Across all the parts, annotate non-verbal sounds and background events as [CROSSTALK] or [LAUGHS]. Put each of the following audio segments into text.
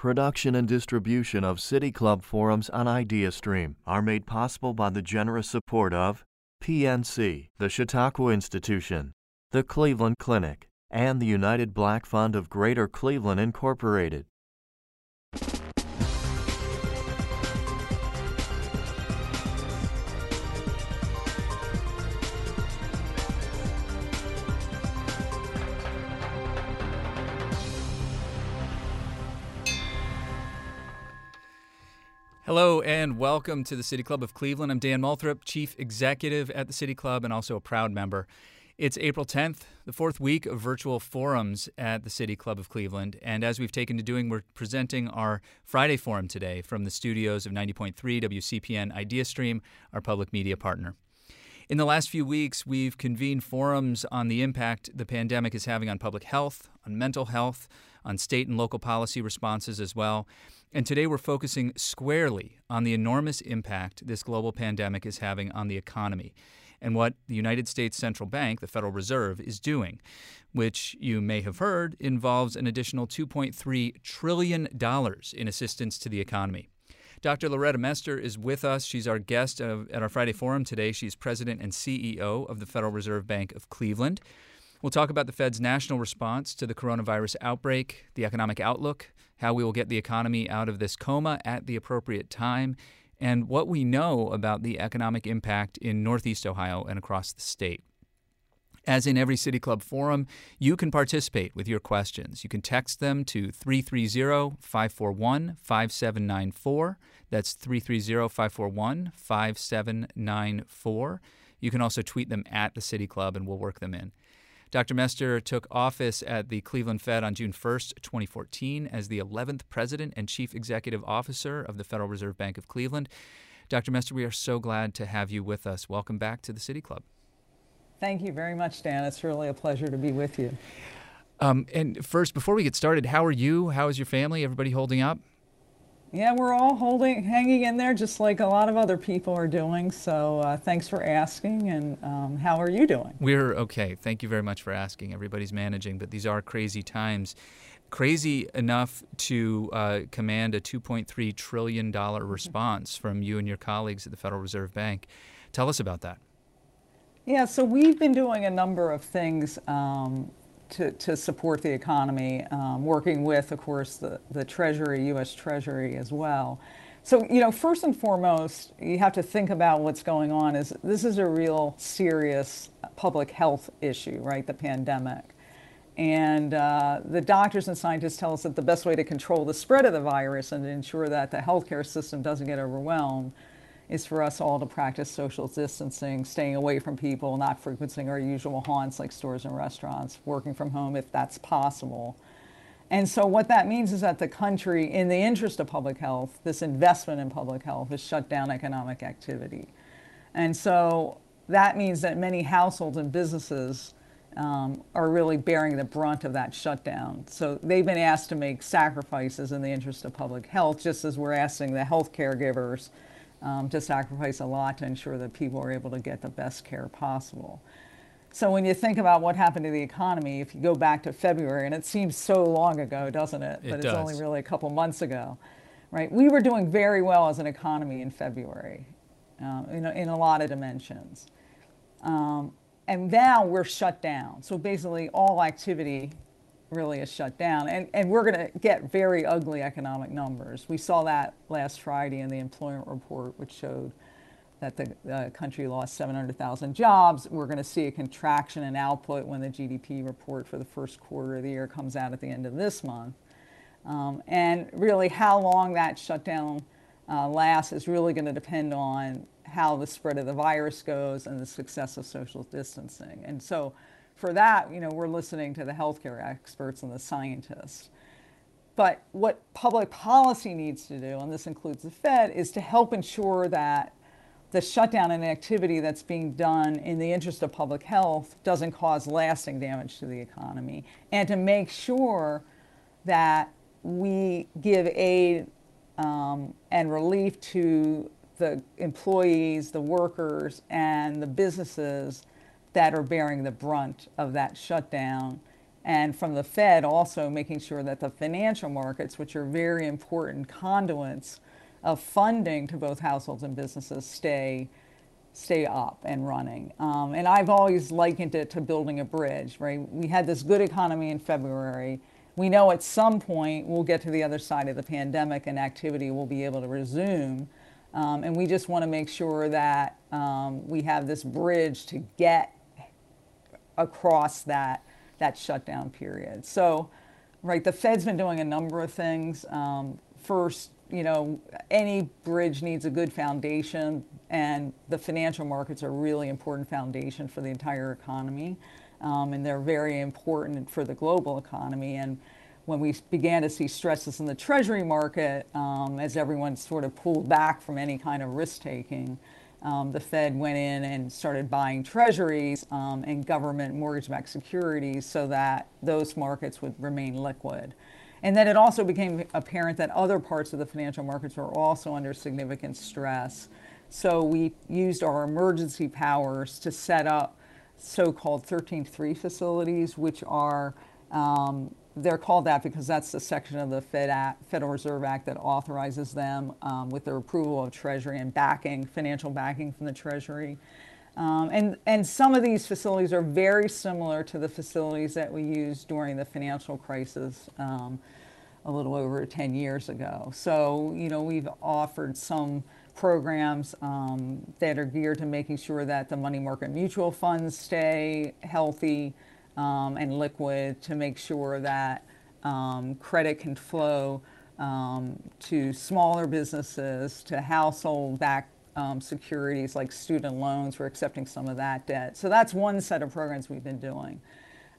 Production and distribution of City Club forums on IdeaStream are made possible by the generous support of PNC, the Chautauqua Institution, the Cleveland Clinic, and the United Black Fund of Greater Cleveland, Incorporated. Hello and welcome to the City Club of Cleveland. I'm Dan Moulthrop, Chief Executive at the City Club and also a proud member. It's April 10th, the fourth week of virtual forums at the City Club of Cleveland. And as we've taken to doing, we're presenting our Friday forum today from the studios of 90.3 WCPN IdeaStream, our public media partner. In the last few weeks, we've convened forums on the impact the pandemic is having on public health, on mental health, on state and local policy responses as well. And today we're focusing squarely on the enormous impact this global pandemic is having on the economy and what the United States Central Bank, the Federal Reserve, is doing, which you may have heard involves an additional $2.3 trillion in assistance to the economy. Dr. Loretta Mester is with us. She's our guest at our Friday Forum today. She's president and CEO of the Federal Reserve Bank of Cleveland. We'll talk about the Fed's national response to the coronavirus outbreak, the economic outlook, how we will get the economy out of this coma at the appropriate time, and what we know about the economic impact in Northeast Ohio and across the state. As in every City Club forum, you can participate with your questions. You can text them to 330 541 5794. That's 330 541 5794. You can also tweet them at the City Club and we'll work them in. Dr. Mester took office at the Cleveland Fed on June 1st, 2014, as the 11th President and Chief Executive Officer of the Federal Reserve Bank of Cleveland. Dr. Mester, we are so glad to have you with us. Welcome back to the City Club. Thank you very much, Dan. It's really a pleasure to be with you. Um, and first, before we get started, how are you? How is your family? Everybody holding up? Yeah, we're all holding, hanging in there, just like a lot of other people are doing. So uh, thanks for asking. And um, how are you doing? We're okay. Thank you very much for asking. Everybody's managing, but these are crazy times. Crazy enough to uh, command a $2.3 trillion response from you and your colleagues at the Federal Reserve Bank. Tell us about that. Yeah, so we've been doing a number of things um, to, to support the economy, um, working with, of course, the, the Treasury, U.S. Treasury as well. So, you know, first and foremost, you have to think about what's going on is this is a real serious public health issue, right? The pandemic. And uh, the doctors and scientists tell us that the best way to control the spread of the virus and ensure that the healthcare system doesn't get overwhelmed is for us all to practice social distancing, staying away from people, not frequenting our usual haunts like stores and restaurants, working from home if that's possible. And so, what that means is that the country, in the interest of public health, this investment in public health, has shut down economic activity. And so, that means that many households and businesses um, are really bearing the brunt of that shutdown. So, they've been asked to make sacrifices in the interest of public health, just as we're asking the health caregivers um, to sacrifice a lot to ensure that people are able to get the best care possible. So when you think about what happened to the economy, if you go back to February, and it seems so long ago, doesn't it? it but does. it's only really a couple months ago, right? We were doing very well as an economy in February, um, in, a, in a lot of dimensions. Um, and now we're shut down. So basically, all activity really is shut down. And, and we're going to get very ugly economic numbers. We saw that last Friday in the employment report, which showed that the, the country lost 700,000 jobs. We're going to see a contraction in output when the GDP report for the first quarter of the year comes out at the end of this month. Um, and really, how long that shutdown uh, lasts is really going to depend on how the spread of the virus goes and the success of social distancing. And so, for that, you know, we're listening to the healthcare experts and the scientists. But what public policy needs to do, and this includes the Fed, is to help ensure that the shutdown and activity that's being done in the interest of public health doesn't cause lasting damage to the economy, and to make sure that we give aid um, and relief to the employees, the workers, and the businesses that are bearing the brunt of that shutdown and from the Fed also making sure that the financial markets, which are very important conduits of funding to both households and businesses, stay stay up and running. Um, and I've always likened it to building a bridge, right? We had this good economy in February. We know at some point we'll get to the other side of the pandemic and activity will be able to resume. Um, and we just want to make sure that um, we have this bridge to get across that that shutdown period. So, right, the Fed's been doing a number of things. Um, first, you know, any bridge needs a good foundation, and the financial markets are a really important foundation for the entire economy, um, and they're very important for the global economy. And when we began to see stresses in the Treasury market, um, as everyone sort of pulled back from any kind of risk taking, um, the Fed went in and started buying treasuries um, and government mortgage backed securities so that those markets would remain liquid. And then it also became apparent that other parts of the financial markets were also under significant stress. So we used our emergency powers to set up so called 13-3 facilities, which are um, they're called that because that's the section of the Fed Act, Federal Reserve Act that authorizes them um, with their approval of Treasury and backing, financial backing from the Treasury. Um, and, and some of these facilities are very similar to the facilities that we used during the financial crisis um, a little over 10 years ago. So, you know, we've offered some programs um, that are geared to making sure that the money market mutual funds stay healthy um, and liquid to make sure that um, credit can flow um, to smaller businesses, to household backed um, securities like student loans. We're accepting some of that debt. So that's one set of programs we've been doing.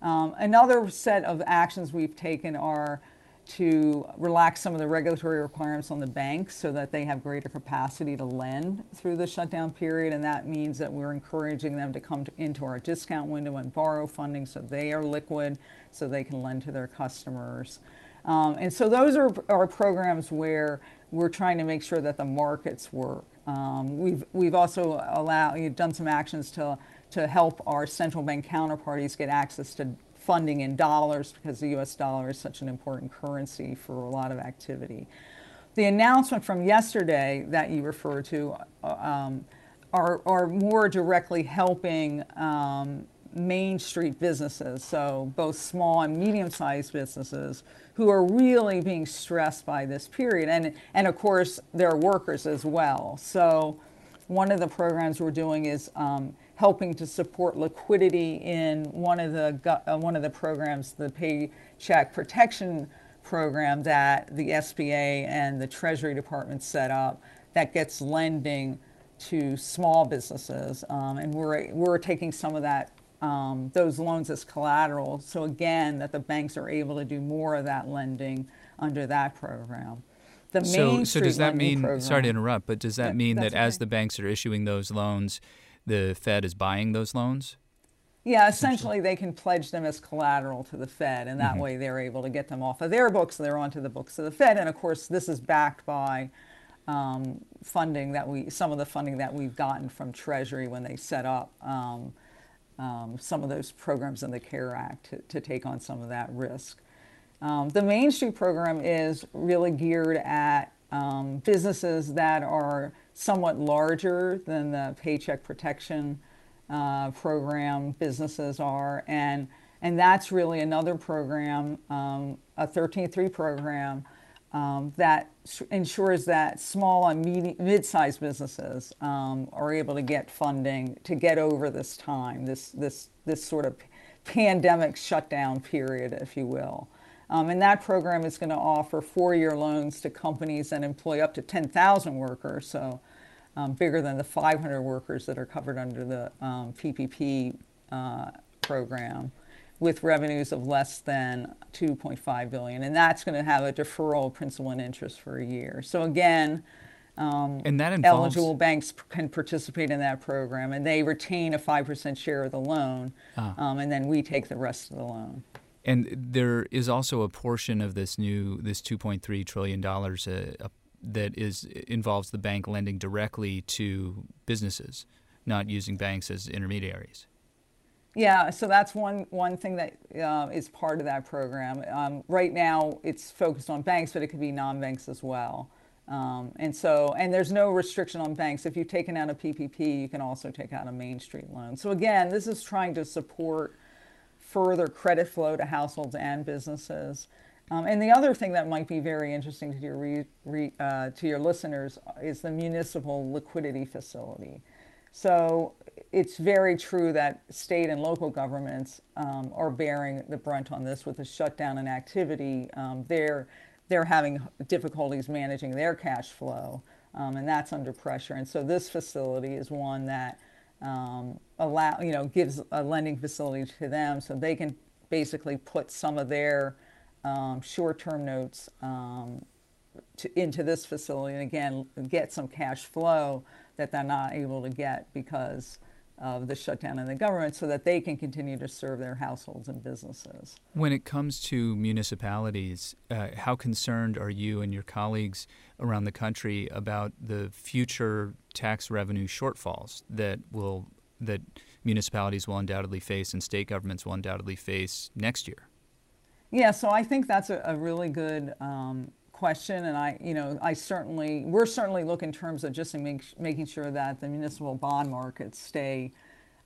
Um, another set of actions we've taken are to relax some of the regulatory requirements on the banks so that they have greater capacity to lend through the shutdown period. And that means that we're encouraging them to come to, into our discount window and borrow funding so they are liquid, so they can lend to their customers. Um, and so those are, are programs where we're trying to make sure that the markets work. Um, we've, we've also allowed, you've done some actions to, to help our central bank counterparties get access to funding in dollars because the US dollar is such an important currency for a lot of activity. The announcement from yesterday that you referred to uh, um, are, are more directly helping um, Main Street businesses, so both small and medium sized businesses who are really being stressed by this period. And, and of course, their workers as well. So, one of the programs we're doing is um, helping to support liquidity in one of the uh, one of the programs, the Paycheck Protection Program that the SBA and the Treasury Department set up, that gets lending to small businesses, um, and we're we're taking some of that um, those loans as collateral. So again, that the banks are able to do more of that lending under that program. The so, so does that mean? Program, sorry to interrupt, but does that mean that okay. as the banks are issuing those loans, the Fed is buying those loans? Yeah, essentially they can pledge them as collateral to the Fed, and that mm-hmm. way they're able to get them off of their books. And they're onto the books of the Fed, and of course this is backed by um, funding that we, some of the funding that we've gotten from Treasury when they set up um, um, some of those programs in the CARE Act to, to take on some of that risk. Um, the Main Street program is really geared at um, businesses that are somewhat larger than the Paycheck Protection uh, Program businesses are, and and that's really another program, um, a 13.3 program um, that ensures that small and mid-sized businesses um, are able to get funding to get over this time, this this this sort of pandemic shutdown period, if you will. Um, and that program is going to offer four-year loans to companies that employ up to 10,000 workers, so um, bigger than the 500 workers that are covered under the um, PPP uh, program, with revenues of less than 2.5 billion, and that's going to have a deferral of principal and interest for a year. So again. Um, and that involves... eligible banks can participate in that program, and they retain a five percent share of the loan, ah. um, and then we take the rest of the loan. And there is also a portion of this new this 2.3 trillion dollars uh, that is involves the bank lending directly to businesses, not using banks as intermediaries. Yeah, so that's one one thing that uh, is part of that program. Um, right now, it's focused on banks, but it could be non-banks as well. Um, and so, and there's no restriction on banks. If you've taken out a PPP, you can also take out a Main Street loan. So again, this is trying to support further credit flow to households and businesses. Um, and the other thing that might be very interesting to your re, re, uh, to your listeners is the municipal liquidity facility. So it's very true that state and local governments um, are bearing the brunt on this with the shutdown in activity. Um, they're they're having difficulties managing their cash flow, um, and that's under pressure. And so this facility is one that um, allow you know gives a lending facility to them, so they can basically put some of their um, short-term notes um, to, into this facility, and again get some cash flow that they're not able to get because of the shutdown in the government so that they can continue to serve their households and businesses. When it comes to municipalities, uh, how concerned are you and your colleagues around the country about the future tax revenue shortfalls that will that municipalities will undoubtedly face and state governments will undoubtedly face next year? Yeah, so I think that's a, a really good um, question, and I, you know, I certainly, we're certainly looking in terms of just make, making sure that the municipal bond markets stay,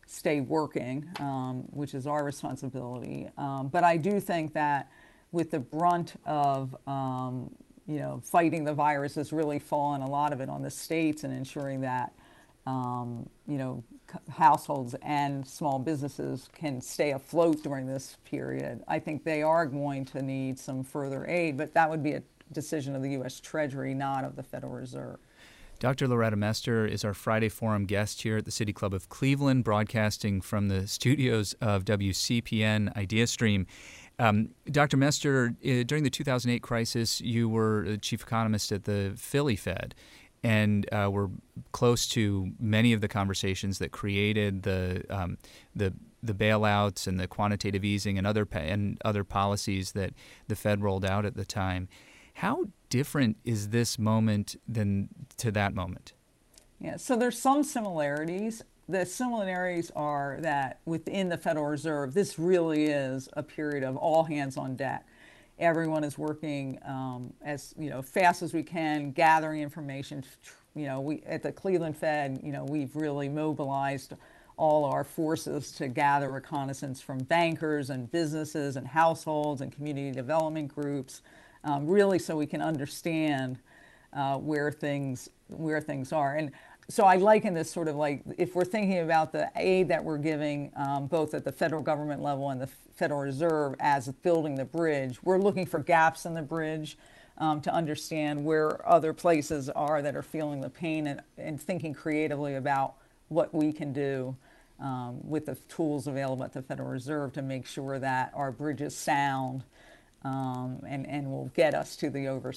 stay working, um, which is our responsibility. Um, but I do think that with the brunt of, um, you know, fighting the virus has really fallen a lot of it on the states and ensuring that, um, you know, households and small businesses can stay afloat during this period. I think they are going to need some further aid, but that would be a decision of the U.S. Treasury, not of the Federal Reserve. Dr. Loretta Mester is our Friday Forum guest here at the City Club of Cleveland, broadcasting from the studios of WCPN IdeaStream. Um, Dr. Mester, uh, during the 2008 crisis, you were chief economist at the Philly Fed and uh, were close to many of the conversations that created the um, the the bailouts and the quantitative easing and other and other policies that the Fed rolled out at the time. How different is this moment than to that moment? Yeah, so there's some similarities. The similarities are that within the Federal Reserve, this really is a period of all hands on deck. Everyone is working um, as you know fast as we can, gathering information. You know, we at the Cleveland Fed, you know, we've really mobilized all our forces to gather reconnaissance from bankers and businesses and households and community development groups um, really so we can understand uh, where things where things are. And so I liken this sort of like if we're thinking about the aid that we're giving um, both at the federal government level and the Federal Reserve as building the bridge, we're looking for gaps in the bridge um, to understand where other places are that are feeling the pain and, and thinking creatively about what we can do um, with the tools available at the Federal Reserve to make sure that our bridge is sound um, and, and will get us to the over,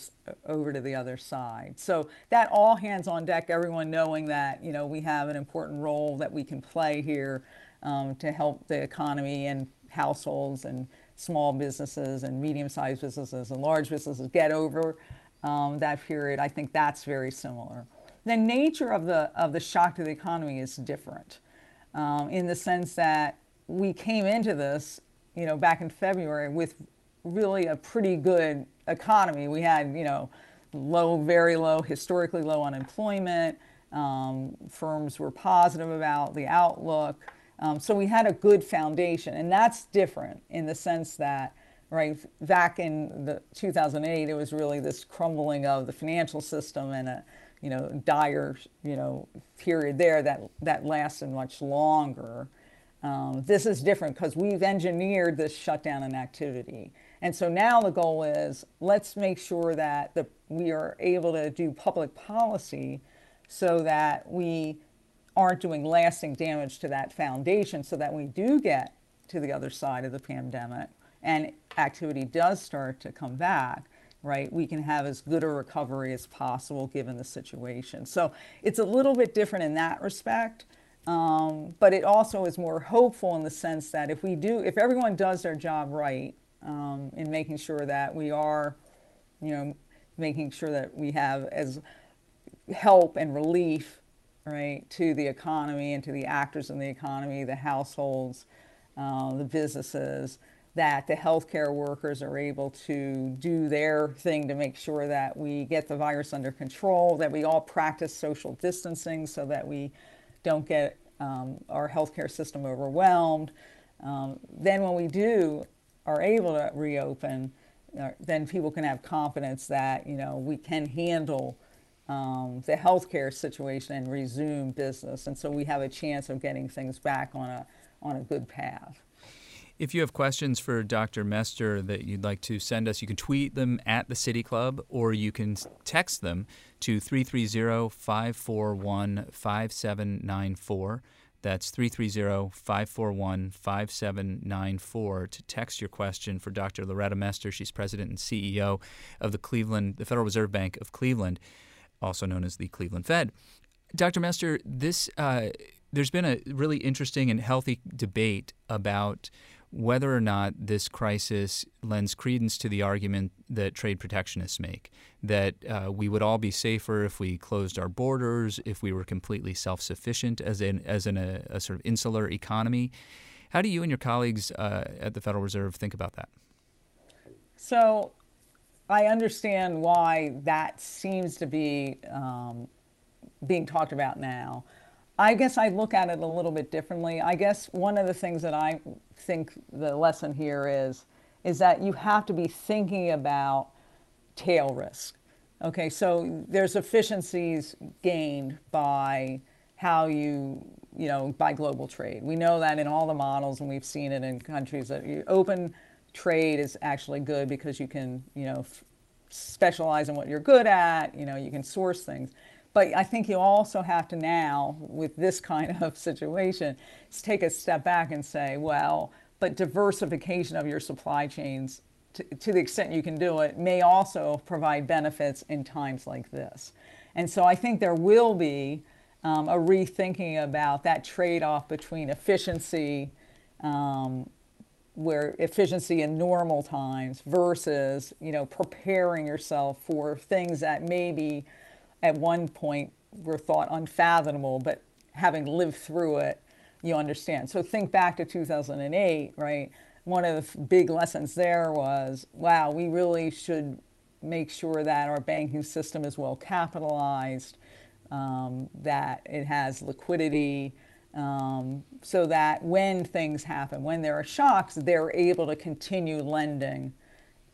over to the other side. So that all hands on deck, everyone knowing that, you know, we have an important role that we can play here um, to help the economy and households and small businesses and medium-sized businesses and large businesses get over um, that period. I think that's very similar. The nature of the, of the shock to the economy is different um, in the sense that we came into this, you know, back in February with really a pretty good economy. We had, you know, low, very low, historically low unemployment. Um, firms were positive about the outlook. Um, so we had a good foundation, and that's different in the sense that, right, back in the 2008, it was really this crumbling of the financial system and a, you know, dire, you know, period there that that lasted much longer. Um, this is different because we've engineered this shutdown in activity. And so now the goal is let's make sure that the, we are able to do public policy so that we aren't doing lasting damage to that foundation so that we do get to the other side of the pandemic and activity does start to come back right? We can have as good a recovery as possible given the situation. So it's a little bit different in that respect um, but it also is more hopeful in the sense that if we do if everyone does their job right um, in making sure that we are, you know, making sure that we have as help and relief, right, to the economy and to the actors in the economy, the households, uh, the businesses, that the healthcare workers are able to do their thing to make sure that we get the virus under control, that we all practice social distancing so that we don't get um, our healthcare system overwhelmed. Um, then, when we do are able to reopen, uh, then people can have confidence that you know we can handle um, the healthcare situation and resume business, and so we have a chance of getting things back on a on a good path. If you have questions for Dr. Mester that you'd like to send us, you can tweet them at the City Club or you can text them to 330 541 5794. That's 330 541 5794 to text your question for Dr. Loretta Mester. She's president and CEO of the Cleveland, the Federal Reserve Bank of Cleveland, also known as the Cleveland Fed. Dr. Mester, this uh, there's been a really interesting and healthy debate about whether or not this crisis lends credence to the argument that trade protectionists make that uh, we would all be safer if we closed our borders, if we were completely self sufficient as, in, as in a, a, sort of insular economy. How do you and your colleagues uh, at the Federal Reserve think about that? So I understand why that seems to be um, being talked about now. I guess I look at it a little bit differently. I guess one of the things that I think the lesson here is is that you have to be thinking about tail risk. Okay, so there's efficiencies gained by how you, you know, by global trade. We know that in all the models, and we've seen it in countries that open trade is actually good because you can, you know, specialize in what you're good at. You know, you can source things. But I think you also have to now, with this kind of situation, take a step back and say, well, but diversification of your supply chains to, to, the extent you can do it may also provide benefits in times like this. And so I think there will be um, a rethinking about that trade off between efficiency, um, where efficiency in normal times versus you know preparing yourself for things that maybe at one point were thought unfathomable, but having lived through it, you understand. So think back to 2008, right? One of the big lessons there was wow, we really should make sure that our banking system is well capitalized, um, that it has liquidity, um, so that when things happen, when there are shocks, they're able to continue lending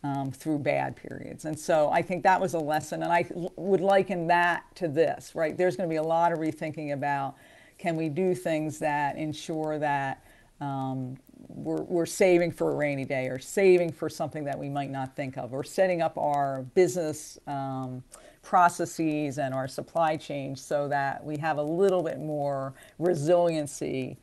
um, through bad periods. And so I think that was a lesson. And I would liken that to this, right? There's going to be a lot of rethinking about can we do things that ensure that um, we're, we're saving for a rainy day or saving for something that we might not think of or setting up our business um, processes and our supply chain so that we have a little bit more resiliency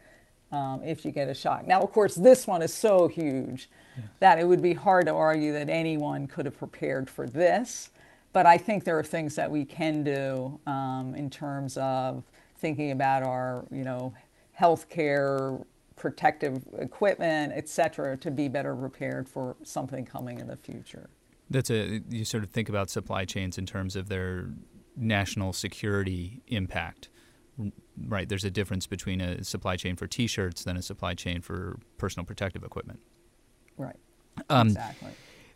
um, if you get a shock. Now, of course, this one is so huge yes. that it would be hard to argue that anyone could have prepared for this. But I think there are things that we can do um, in terms of thinking about our, you know, healthcare, protective equipment, et cetera, to be better prepared for something coming in the future. That's a you sort of think about supply chains in terms of their national security impact right, there's a difference between a supply chain for T-shirts than a supply chain for personal protective equipment. Right. Um, exactly.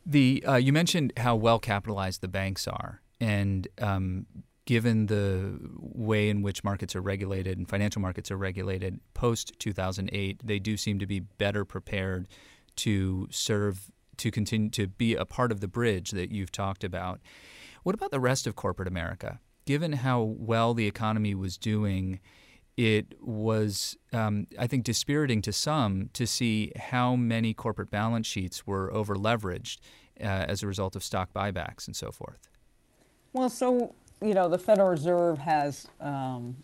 The uh, you mentioned how well capitalized the banks are, and um, given the way in which markets are regulated and financial markets are regulated post 2008, they do seem to be better prepared to serve to continue to be a part of the bridge that you've talked about. What about the rest of corporate America? Given how well the economy was doing, it was, um, I think, dispiriting to some to see how many corporate balance sheets were over leveraged uh, as a result of stock buybacks and so forth. Well, so, you know, the Federal Reserve has, um,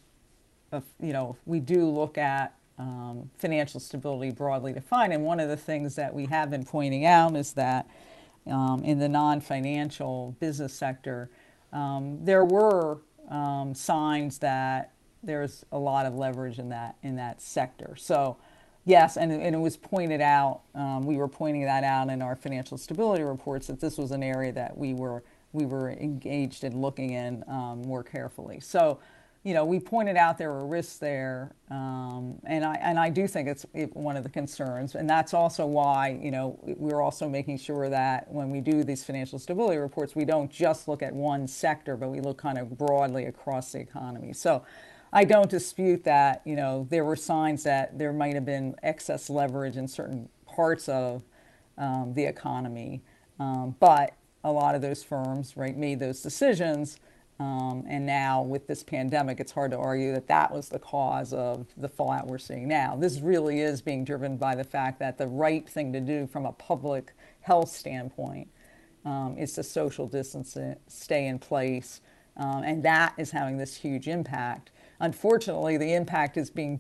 a, you know, we do look at um, financial stability broadly defined. And one of the things that we have been pointing out is that um, in the non financial business sector, um, there were um, signs that there's a lot of leverage in that in that sector. So, yes, and, and it was pointed out. Um, we were pointing that out in our financial stability reports that this was an area that we were we were engaged in looking in um, more carefully. So, you know, we pointed out there were risks there, um, and I and I do think it's one of the concerns, and that's also why you know we're also making sure that when we do these financial stability reports, we don't just look at one sector, but we look kind of broadly across the economy. So. I don't dispute that, you know, there were signs that there might have been excess leverage in certain parts of um, the economy, um, but a lot of those firms, right, made those decisions um, and now with this pandemic, it's hard to argue that that was the cause of the fallout we're seeing now. This really is being driven by the fact that the right thing to do from a public health standpoint um, is to social distance, stay in place, um, and that is having this huge impact. Unfortunately, the impact is being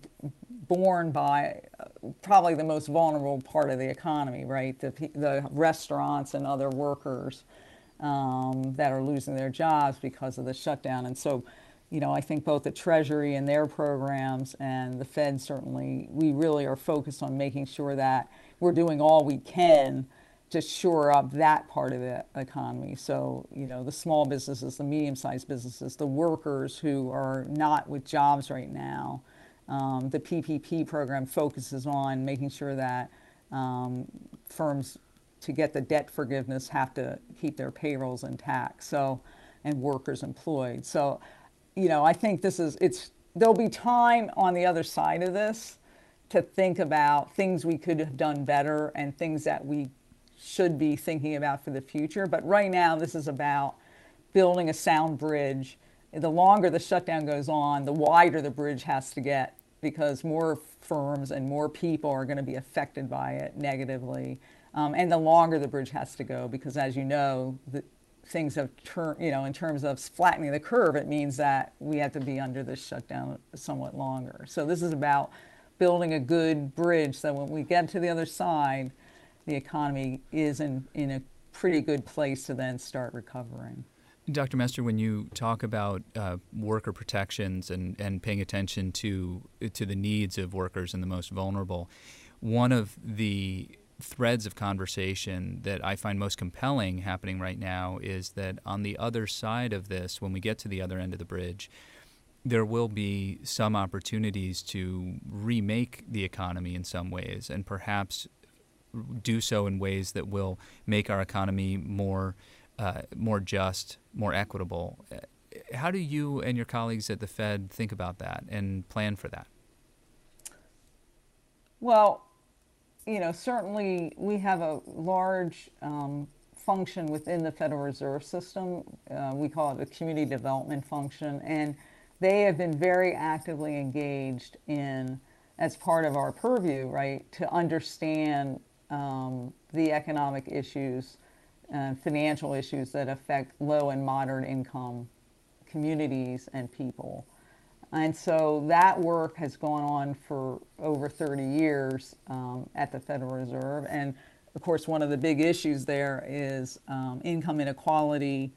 borne by uh, probably the most vulnerable part of the economy, right? The, the restaurants and other workers um, that are losing their jobs because of the shutdown. And so, you know, I think both the Treasury and their programs and the Fed certainly, we really are focused on making sure that we're doing all we can to shore up that part of the economy. So, you know, the small businesses, the medium sized businesses, the workers who are not with jobs right now. Um, the PPP program focuses on making sure that um, firms to get the debt forgiveness have to keep their payrolls intact so and workers employed. So you know i think this is it's there'll be time on the other side of this to think about things we could have done better and things that we should be thinking about for the future. But right now this is about building a sound bridge. The longer the shutdown goes on the wider the bridge has to get because more firms and more people are going to be affected by it negatively um, and the longer the bridge has to go, because as you know, the, things have turned, you know, in terms of flattening the curve, it means that we have to be under this shutdown somewhat longer. So this is about building a good bridge so when we get to the other side, the economy is in, in a pretty good place to then start recovering. Dr. Mester, when you talk about uh, worker protections and, and paying attention to to the needs of workers and the most vulnerable, one of the threads of conversation that I find most compelling happening right now is that on the other side of this, when we get to the other end of the bridge, there will be some opportunities to remake the economy in some ways and perhaps do so in ways that will make our economy more uh, more just, more equitable. How do you and your colleagues at the Fed think about that and plan for that? Well, you know, certainly we have a large um, function within the Federal Reserve System. Uh, we call it a community development function, and they have been very actively engaged in, as part of our purview, right, to understand um, the economic issues, and financial issues that affect low and moderate income communities and people. And so that work has gone on for over 30 years um, at the Federal Reserve. And of course, one of the big issues there is um, income inequality,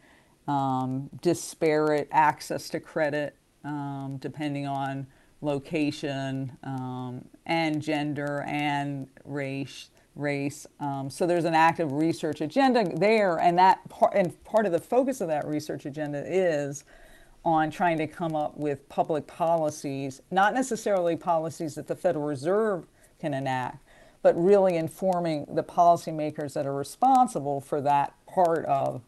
um, disparate access to credit, um, depending on location um, and gender and race. Race. Um, so there's an active research agenda there, and that part and part of the focus of that research agenda is on trying to come up with public policies, not necessarily policies that the Federal Reserve can enact, but really informing the policymakers that are responsible for that part of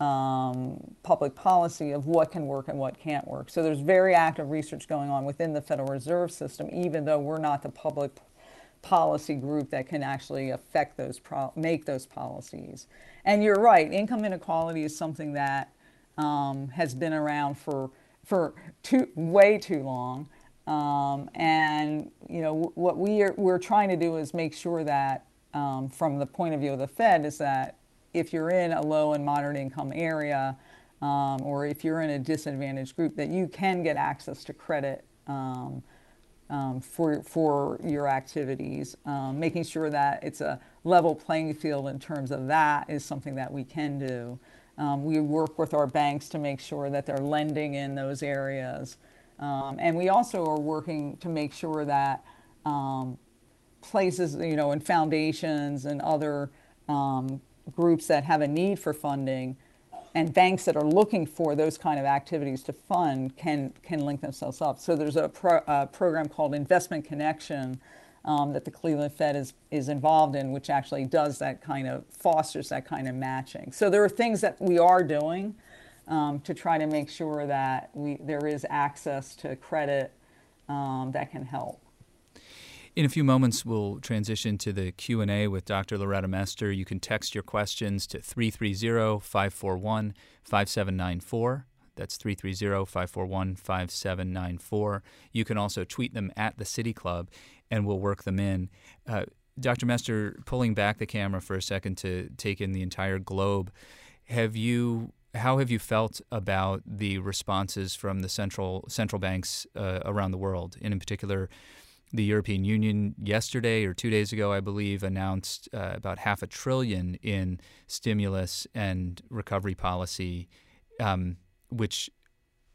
um, public policy of what can work and what can't work. So there's very active research going on within the Federal Reserve System, even though we're not the public policy group that can actually affect those, make those policies. And you're right, income inequality is something that um, has been around for for too way too long. Um, and you know what we are we're trying to do is make sure that um, from the point of view of the Fed is that if you're in a low and moderate income area um, or if you're in a disadvantaged group that you can get access to credit um, um, for for your activities, um, making sure that it's a level playing field in terms of that is something that we can do. Um, we work with our banks to make sure that they're lending in those areas. Um, and we also are working to make sure that um, places, you know, and foundations and other um, groups that have a need for funding and banks that are looking for those kind of activities to fund can can link themselves up. So there's a, pro, a program called Investment Connection um, that the Cleveland Fed is is involved in, which actually does that kind of fosters that kind of matching. So there are things that we are doing um, to try to make sure that we there is access to credit um, that can help. In a few moments, we'll transition to the Q&A with Dr. Loretta Mester. You can text your questions to 330-541-5794. That's 330-541-5794. You can also tweet them at the City Club, and we'll work them in. Uh, Dr. Mester, pulling back the camera for a second to take in the entire globe, have you how have you felt about the responses from the central central banks uh, around the world, and in particular? The European Union yesterday or two days ago, I believe, announced uh, about half a trillion in stimulus and recovery policy, um, which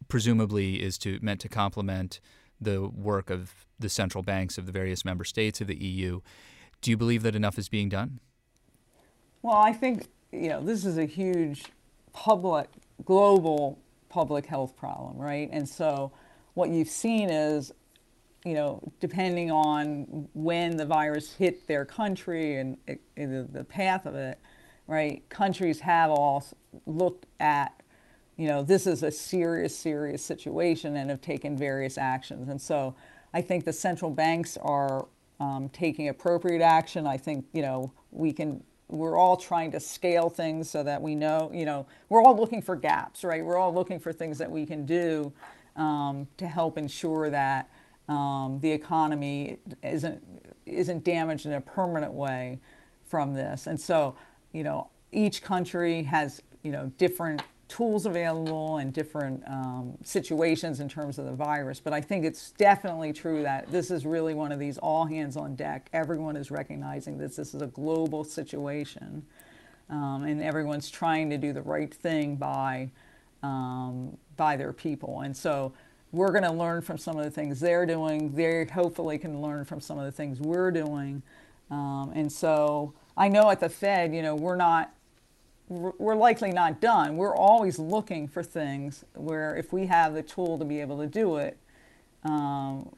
presumably is to meant to complement the work of the central banks of the various member states of the EU. Do you believe that enough is being done? Well, I think you know this is a huge public, global public health problem, right? And so what you've seen is you know, depending on when the virus hit their country and, the path of it, right, countries have all looked at, you know, this is a serious, serious situation and have taken various actions. And so I think the central banks are um, taking appropriate action. I think, you know, we can, we're all trying to scale things so that we know, you know, we're all looking for gaps, right? We're all looking for things that we can do um, to help ensure that um, the economy isn't isn't damaged in a permanent way from this. And so, you know, each country has you know different tools available and different um, situations in terms of the virus. But I think it's definitely true that this is really one of these all hands on deck. Everyone is recognizing that this is a global situation, um, and everyone's trying to do the right thing by um, by their people. And so we're going to learn from some of the things they're doing. They hopefully can learn from some of the things we're doing. Um, and so I know at the Fed, you know, we're not, we're likely not done. We're always looking for things where if we have the tool to be able to do it, um,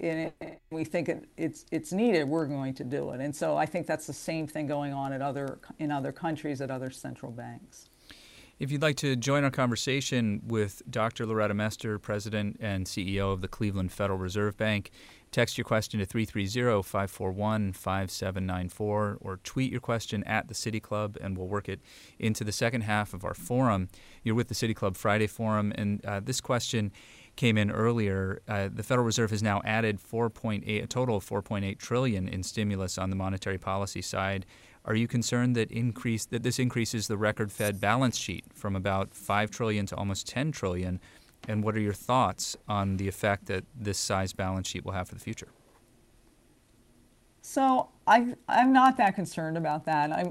and it, we think it, it's it's needed, we're going to do it. And so I think that's the same thing going on at other in other countries at other central banks. If you'd like to join our conversation with Dr. Loretta Mester, President and CEO of the Cleveland Federal Reserve Bank, text your question to 330 541 5794 or tweet your question at the City Club, and we'll work it into the second half of our forum. You're with the City Club Friday Forum, and uh, this question came in earlier. Uh, the Federal Reserve has now added 4.8, a total of 4.8 trillion in stimulus on the monetary policy side. Are you concerned that increase that this increases the record Fed balance sheet from about five trillion to almost ten trillion? And what are your thoughts on the effect that this size balance sheet will have for the future? So I, I'm not that concerned about that. I,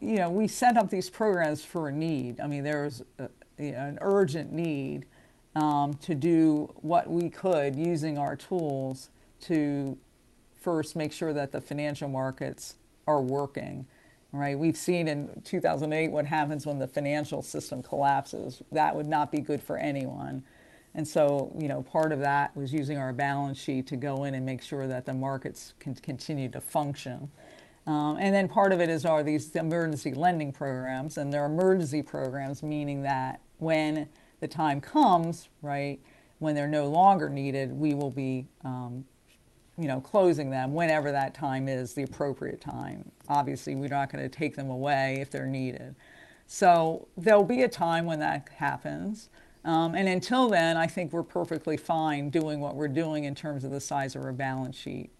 you know, we set up these programs for a need. I mean, there's a, you know, an urgent need um, to do what we could using our tools to first make sure that the financial markets are working right? We've seen in 2008 what happens when the financial system collapses. That would not be good for anyone. And so, you know, part of that was using our balance sheet to go in and make sure that the markets can continue to function. Um, and then part of it is are these emergency lending programs, and they're emergency programs, meaning that when the time comes, right, when they're no longer needed, we will be um, you know, closing them whenever that time is the appropriate time. Obviously, we're not going to take them away if they're needed. So there'll be a time when that happens. Um, and until then, I think we're perfectly fine doing what we're doing in terms of the size of our balance sheet.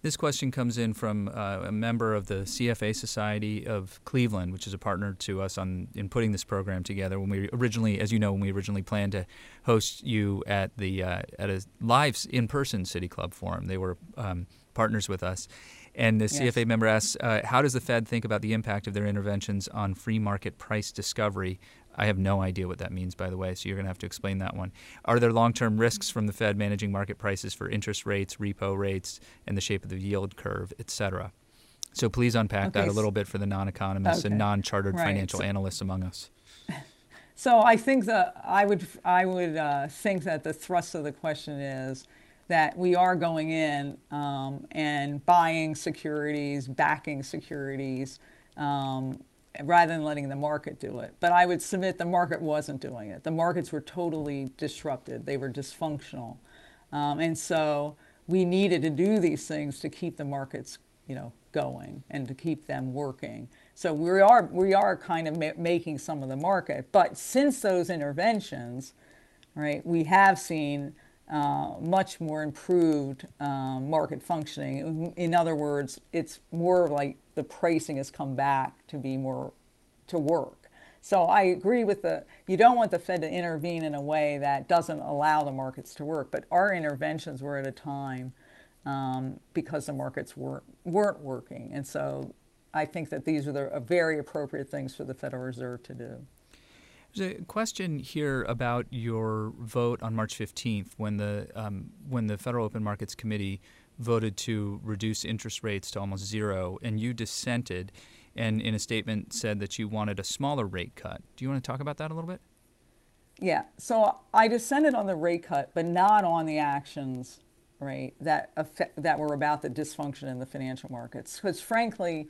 This question comes in from uh, a member of the CFA Society of Cleveland, which is a partner to us on in putting this program together. When we originally, as you know, when we originally planned to host you at the uh, at a live in-person City Club forum, they were um, partners with us. And the yes. CFA member asks, uh, how does the Fed think about the impact of their interventions on free market price discovery I have no idea what that means, by the way, so you're going to have to explain that one. Are there long term risks from the Fed managing market prices for interest rates, repo rates, and the shape of the yield curve, et cetera? So please unpack okay. that a little bit for the non economists okay. and non chartered right. financial so, analysts among us. [LAUGHS] So I think that I would I would uh, think that the thrust of the question is that we are going in um, and buying securities, backing securities, um, rather than letting the market do it. But I would submit the market wasn't doing it. The markets were totally disrupted. They were dysfunctional, um, and so we needed to do these things to keep the markets, you know, going and to keep them working. So we are we are kind of ma- making some of the market. But since those interventions, right, we have seen uh, much more improved um, market functioning. In other words, it's more like the pricing has come back to be more to work. So I agree with the you don't want the Fed to intervene in a way that doesn't allow the markets to work. But our interventions were at a time um, because the markets weren't weren't working, and so I think that these are the very appropriate things for the Federal Reserve to do. There's a question here about your vote on March 15th when the um, when the Federal Open Markets Committee voted to reduce interest rates to almost zero, and you dissented, and in a statement said that you wanted a smaller rate cut. Do you want to talk about that a little bit? Yeah. So I dissented on the rate cut, but not on the actions, right? That affect, that were about the dysfunction in the financial markets, because frankly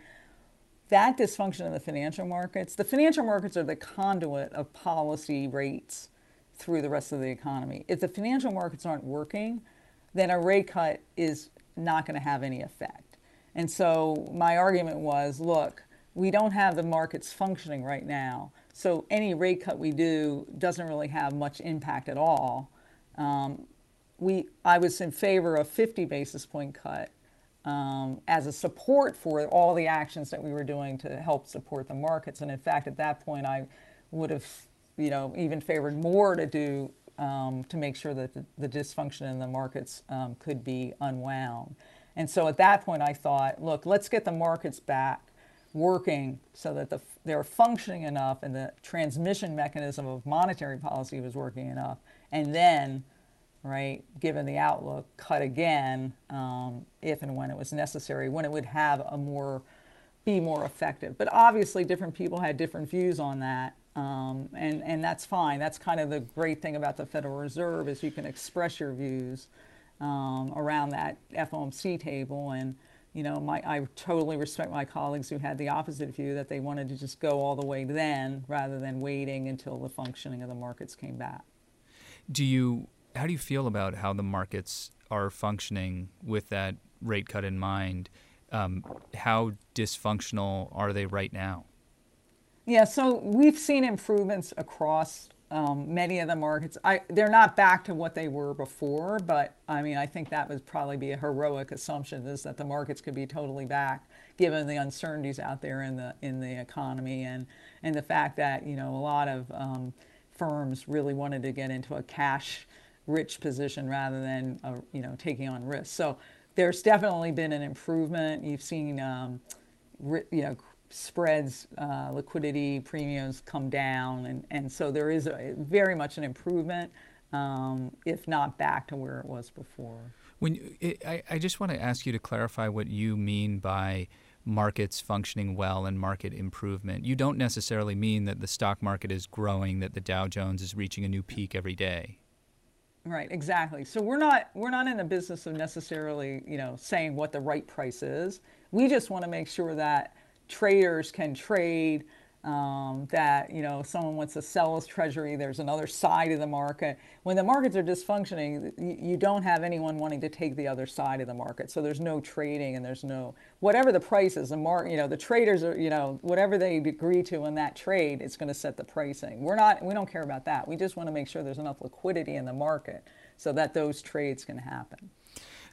that dysfunction in the financial markets, the financial markets are the conduit of policy rates through the rest of the economy. If the financial markets aren't working, then a rate cut is not going to have any effect. And so my argument was look, we don't have the markets functioning right now. So any rate cut we do doesn't really have much impact at all. Um, we, I was in favor of 50 basis point cut um, as a support for all the actions that we were doing to help support the markets. And in fact, at that point, I would have, you know, even favored more to do um, to make sure that the, the, dysfunction in the markets um, could be unwound. And so at that point, I thought, look, let's get the markets back working so that the, they're functioning enough and the transmission mechanism of monetary policy was working enough. And then right, given the outlook, cut again um, if and when it was necessary, when it would have a more, be more effective. But obviously, different people had different views on that. Um, and, and that's fine. That's kind of the great thing about the Federal Reserve is you can express your views um, around that FOMC table. And, you know, my, I totally respect my colleagues who had the opposite view that they wanted to just go all the way then rather than waiting until the functioning of the markets came back. Do you how do you feel about how the markets are functioning with that rate cut in mind? Um, how dysfunctional are they right now? Yeah, so we've seen improvements across um, many of the markets. I, they're not back to what they were before, but I mean, I think that would probably be a heroic assumption is that the markets could be totally back, given the uncertainties out there in the in the economy and and the fact that you know a lot of um, firms really wanted to get into a cash rich position rather than uh, you know taking on risk. So there's definitely been an improvement. You've seen um, you know spreads, uh, liquidity premiums come down, and, and so there is a, very much an improvement, um, if not back to where it was before. When I, I just want to ask you to clarify what you mean by markets functioning well and market improvement. You don't necessarily mean that the stock market is growing, that the Dow Jones is reaching a new peak every day. Right, exactly. So we're not we're not in the business of necessarily, you know, saying what the right price is. We just want to make sure that traders can trade um, that you know someone wants to sell his treasury there's another side of the market. When the markets are dysfunctioning you, don't have anyone wanting to take the other side of the market. So there's no trading and there's no whatever the price is the market you know the traders are you know whatever they agree to in that trade it's going to set the pricing. We're not we don't care about that. We just want to make sure there's enough liquidity in the market so that those trades can happen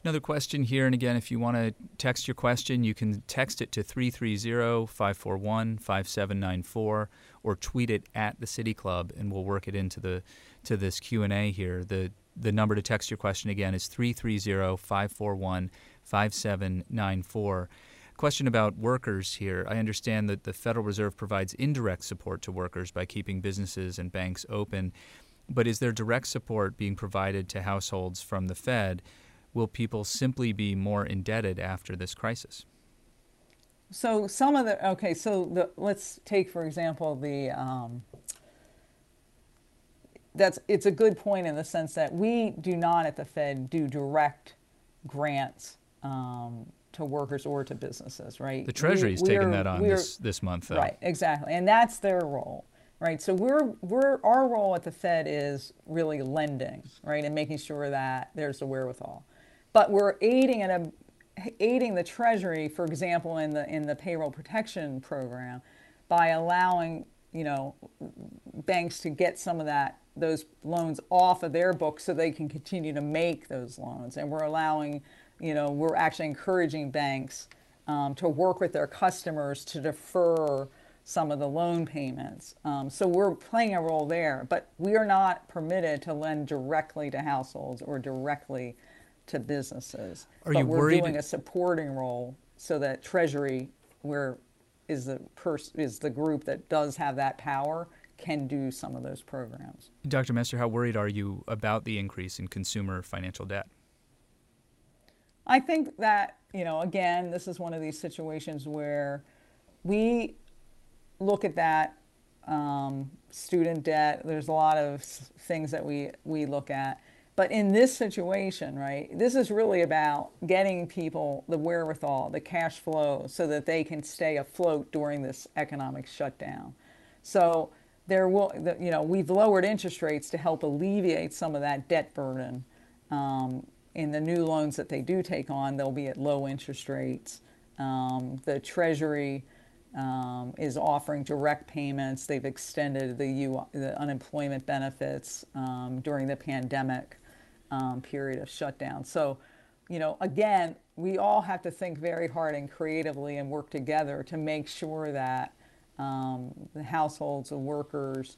Another question here, and again, if you want to text your question, you can text it to 330 541 5794 or tweet it at the City Club, and we'll work it into the to this Q and A here. the The number to text your question again is 330 541 5794. Question about workers here. I understand that the Federal Reserve provides indirect support to workers by keeping businesses and banks open, but is there direct support being provided to households from the Fed? Will people simply be more indebted after this crisis? So some of the okay, so the, let's take for example the um, that's it's a good point in the sense that we do not at the Fed do direct grants um, to workers or to businesses, right? The Treasury's we, taking that on this, this month, though. Right, exactly, and that's their role, right? So we're we're our role at the Fed is really lending, right, and making sure that there's the wherewithal, but we're aiding and aiding the Treasury, for example, in the in the payroll protection program, by allowing you know banks to get some of that those loans off of their books so they can continue to make those loans, and we're allowing you know, we're actually encouraging banks um, to work with their customers to defer some of the loan payments. Um, so we're playing a role there, but we are not permitted to lend directly to households or directly to businesses. Are but you we're worried? doing a supporting role so that Treasury, where is the pers- is the group that does have that power, can do some of those programs. Dr. Mester, how worried are you about the increase in consumer financial debt? I think that, you know, again, this is one of these situations where we look at that um, student debt. There's a lot of things that we, we look at. But in this situation, right, this is really about getting people the wherewithal, the cash flow, so that they can stay afloat during this economic shutdown. So there will, you know, we've lowered interest rates to help alleviate some of that debt burden. Um, in the new loans that they do take on, they'll be at low interest rates. Um, the Treasury um, is offering direct payments. They've extended the, U, the unemployment benefits um, during the pandemic um, period of shutdown. So, you know, again, we all have to think very hard and creatively and work together to make sure that um, the households, the workers,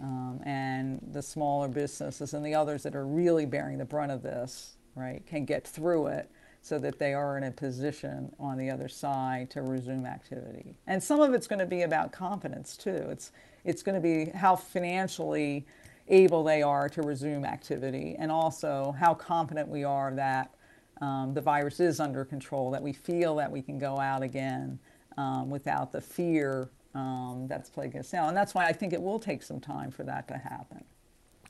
um, and the smaller businesses and the others that are really bearing the brunt of this right, can get through it so that they are in a position on the other side to resume activity. And some of it's going to be about confidence too. It's it's going to be how financially able they are to resume activity, and also how confident we are that um, the virus is under control, that we feel that we can go out again um, without the fear um, that's plaguing us now. And that's why I think it will take some time for that to happen.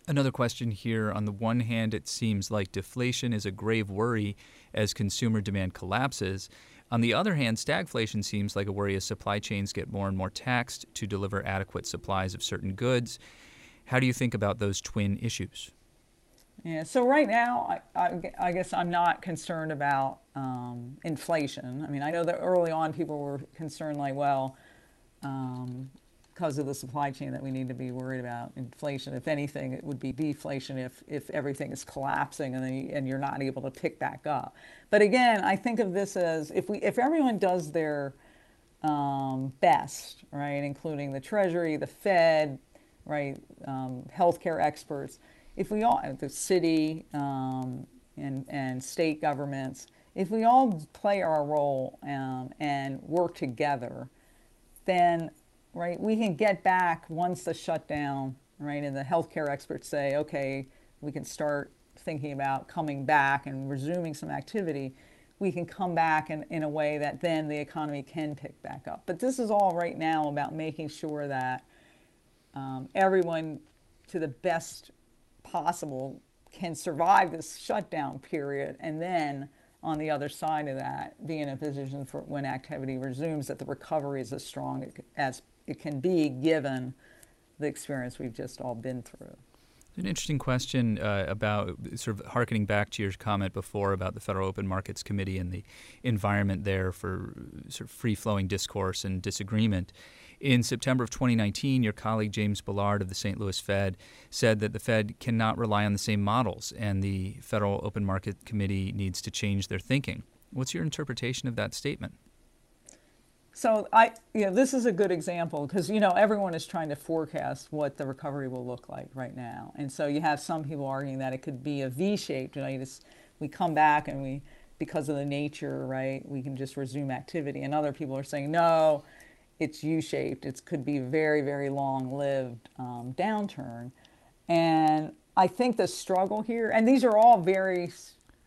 Another question here. On the one hand, it seems like deflation is a grave worry as consumer demand collapses. On the other hand, stagflation seems like a worry as supply chains get more and more taxed to deliver adequate supplies of certain goods. How do you think about those twin issues? Yeah, so right now, I, I, I guess I'm not concerned about um, inflation. I mean, I know that early on people were concerned, like, well, um, because of the supply chain that we need to be worried about inflation. If anything, it would be deflation if, if everything is collapsing and, you, and you're not able to pick back up. But again, I think of this as if we if everyone does their um, best, right, including the Treasury, the Fed, right, um, healthcare experts, if we all, the city um, and, and state governments, if we all play our role um, and work together, then right? We can get back once the shutdown, right? And the healthcare experts say, okay, we can start thinking about coming back and resuming some activity. We can come back in, in a way that then the economy can pick back up. But this is all right now about making sure that um, everyone, to the best possible, can survive this shutdown period and then on the other side of that, be in a position for when activity resumes that the recovery is as strong as it can be given the experience we've just all been through. An interesting question uh, about sort of harkening back to your comment before about the Federal Open Markets Committee and the environment there for sort of free flowing discourse and disagreement. In September of 2019, your colleague James Bullard of the St. Louis Fed said that the Fed cannot rely on the same models and the Federal Open Market Committee needs to change their thinking. What's your interpretation of that statement? So I, you know, this is a good example because you know everyone is trying to forecast what the recovery will look like right now, and so you have some people arguing that it could be a V-shaped. You know, you just we come back and we, because of the nature, right, we can just resume activity, and other people are saying no, it's U-shaped. It could be very very long-lived um, downturn, and I think the struggle here, and these are all very,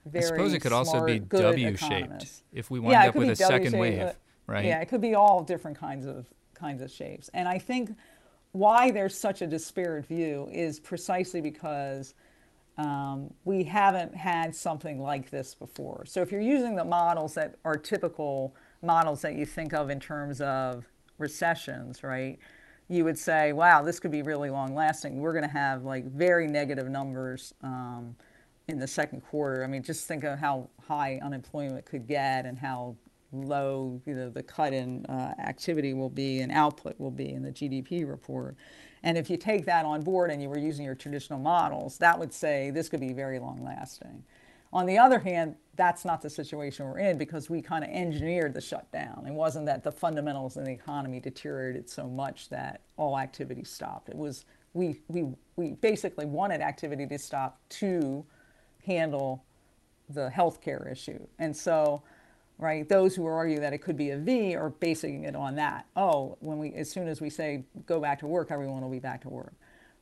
very. I suppose it could smart, also be W-shaped if we wind yeah, up with a second wave. Right? Yeah, it could be all different kinds of kinds of shapes. And I think why there's such a disparate view is precisely because um, we haven't had something like this before. So if you're using the models that are typical models that you think of in terms of recessions, right? You would say, wow, this could be really long lasting. We're going to have like very negative numbers um, in the second quarter. I mean, just think of how high unemployment could get and how low you know, the cut in uh, activity will be and output will be in the GDP report. And if you take that on board and you were using your traditional models, that would say this could be very long lasting. On the other hand, that's not the situation we're in because we kind of engineered the shutdown. It wasn't that the fundamentals in the economy deteriorated so much that all activity stopped. It was we we we basically wanted activity to stop to handle the healthcare issue. And so right? Those who argue that it could be a V are basing it on that. Oh, when we, as soon as we say go back to work, everyone will be back to work.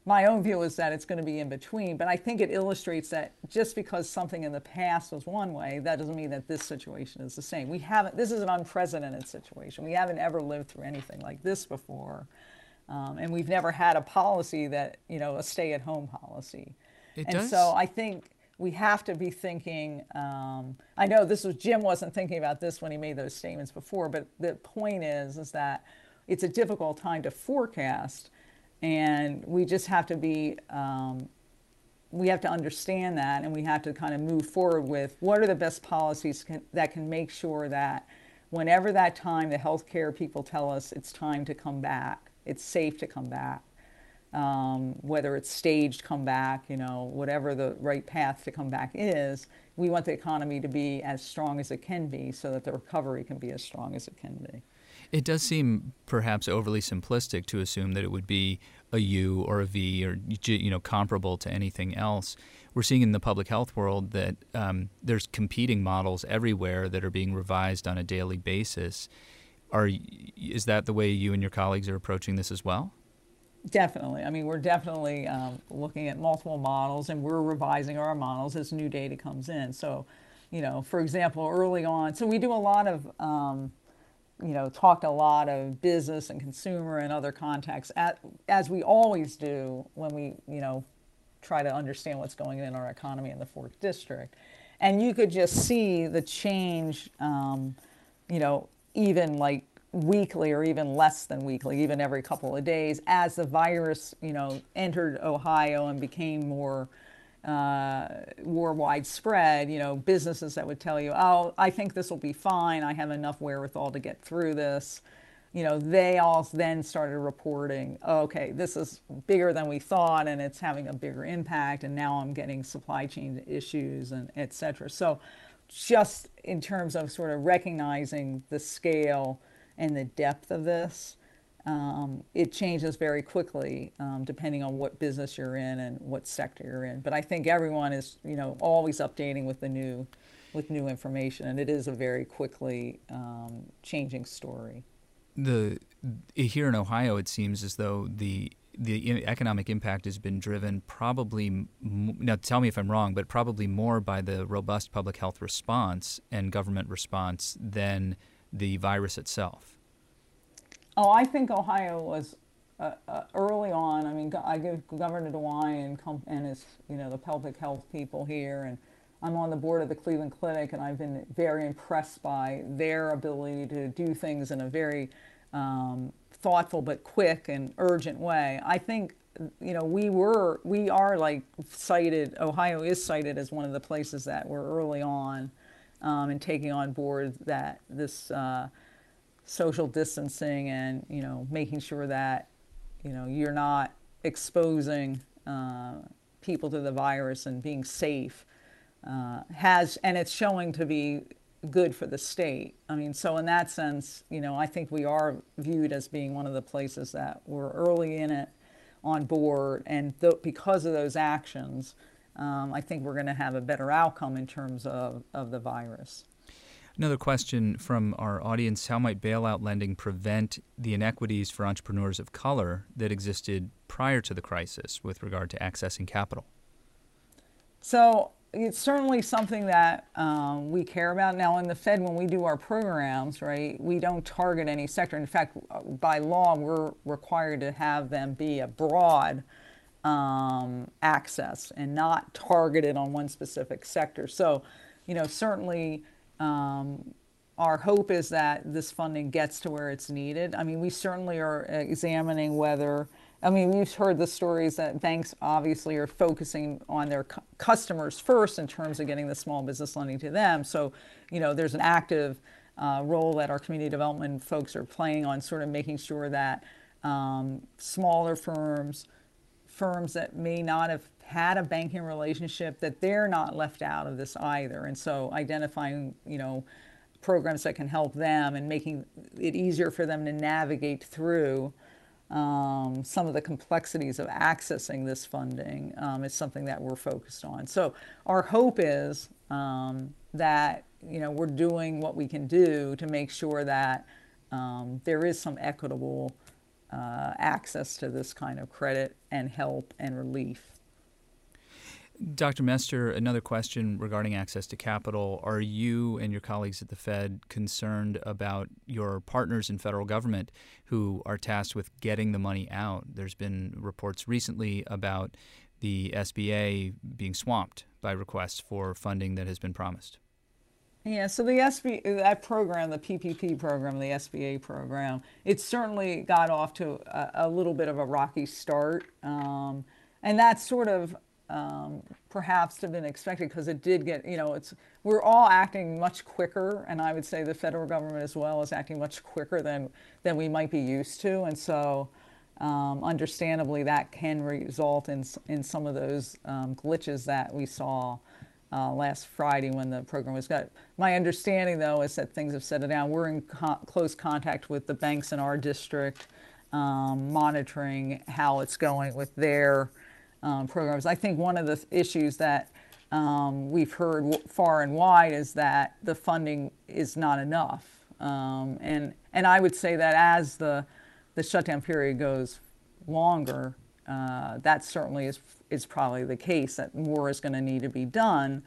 My own view is that it's going to be in between, but I think it illustrates that just because something in the past was one way, that doesn't mean that this situation is the same. We haven't, this is an unprecedented situation. We haven't ever lived through anything like this before. Um, and we've never had a policy that, you know, a stay at home policy. It and does. so I think we have to be thinking. Um, I know this was Jim wasn't thinking about this when he made those statements before, but the point is is that it's a difficult time to forecast, and we just have to be. Um, we have to understand that, and we have to kind of move forward with what are the best policies can, that can make sure that whenever that time the healthcare people tell us it's time to come back, it's safe to come back um, whether it's staged come back, you know, whatever the right path to come back is, we want the economy to be as strong as it can be so that the recovery can be as strong as it can be. It does seem perhaps overly simplistic to assume that it would be a U or a V or you know comparable to anything else. We're seeing in the public health world that um, there's competing models everywhere that are being revised on a daily basis. Are is that the way you and your colleagues are approaching this as well? Definitely. I mean, we're definitely um, looking at multiple models and we're revising our models as new data comes in. So, you know, for example, early on, so we do a lot of, um, you know, talked a lot of business and consumer and other contexts, at, as we always do when we, you know, try to understand what's going on in our economy in the fourth district. And you could just see the change, um, you know, even like weekly or even less than weekly, even every couple of days, as the virus, you know, entered Ohio and became more uh, more widespread. You know, businesses that would tell you, "Oh, I think this will be fine. I have enough wherewithal to get through this." You know, they all then started reporting, oh, "Okay, this is bigger than we thought, and it's having a bigger impact." And now I'm getting supply chain issues and et cetera. So, just in terms of sort of recognizing the scale and the depth of this, um, it changes very quickly um, depending on what business you're in and what sector you're in. But I think everyone is, you know, always updating with the new, with new information, and it is a very quickly um, changing story. The here in Ohio, it seems as though the the economic impact has been driven probably now tell me if i'm wrong but probably more by the robust public health response and government response than the virus itself? Oh, I think Ohio was uh, uh, early on. I mean, I give Governor DeWine and, and his, you know, the public health people here, and I'm on the board of the Cleveland Clinic, and I've been very impressed by their ability to do things in a very um, thoughtful but quick and urgent way. I think you know we were we are like cited ohio is cited as one of the places that were early on um, taking on board that this uh, social distancing and you know making sure that you know you're not exposing uh, people to the virus and being safe uh, has and it's showing to be good for the state. I mean, so in that sense, you know, I think we are viewed as being one of the places that were early in it on board, and th- because of those actions, um, I think we're going to have a better outcome in terms of, of the virus. Another question from our audience How might bailout lending prevent the inequities for entrepreneurs of color that existed prior to the crisis with regard to accessing capital? So, it's certainly something that um, we care about. Now, in the Fed, when we do our programs, right, we don't target any sector. In fact, by law, we're required to have them be a broad um, access and not targeted on one specific sector. So, you know, certainly um, our hope is that this funding gets to where it's needed. I mean, we certainly are examining whether I mean, we've heard the stories that banks obviously are focusing on their cu- customers first in terms of getting the small business lending to them. So, you know, there's an active uh, role that our community development folks are playing on sort of making sure that um, smaller firms, firms that may not have had a banking relationship, that they're not left out of this either. And so, identifying, you know, programs that can help them and making it easier for them to navigate through um, some of the complexities of accessing this funding um, is something that we're focused on. So our hope is um, that you know we're doing what we can do to make sure that um, there is some equitable uh, access to this kind of credit and help and relief. Dr. Mester, another question regarding access to capital. Are you and your colleagues at the Fed concerned about your partners in federal government who are tasked with getting the money out? There's been reports recently about the SBA being swamped by requests for funding that has been promised. Yeah, so the SB that program, the PPP program, the SBA program, it certainly got off to a, a little bit of a rocky start, um, and that's sort of um, perhaps to have been expected because it did get, you know, it's we're all acting much quicker, and I would say the federal government as well is acting much quicker than than we might be used to, and so. Um, understandably, that can result in in some of those um, glitches that we saw uh, last Friday when the program was got. My understanding, though, is that things have settled down. We're in co- close contact with the banks in our district, um, monitoring how it's going with their um, programs. I think one of the issues that um, we've heard far and wide is that the funding is not enough. Um, and, and I would say that as the, the shutdown period goes longer, uh, that certainly is, is probably the case, that more is going to need to be done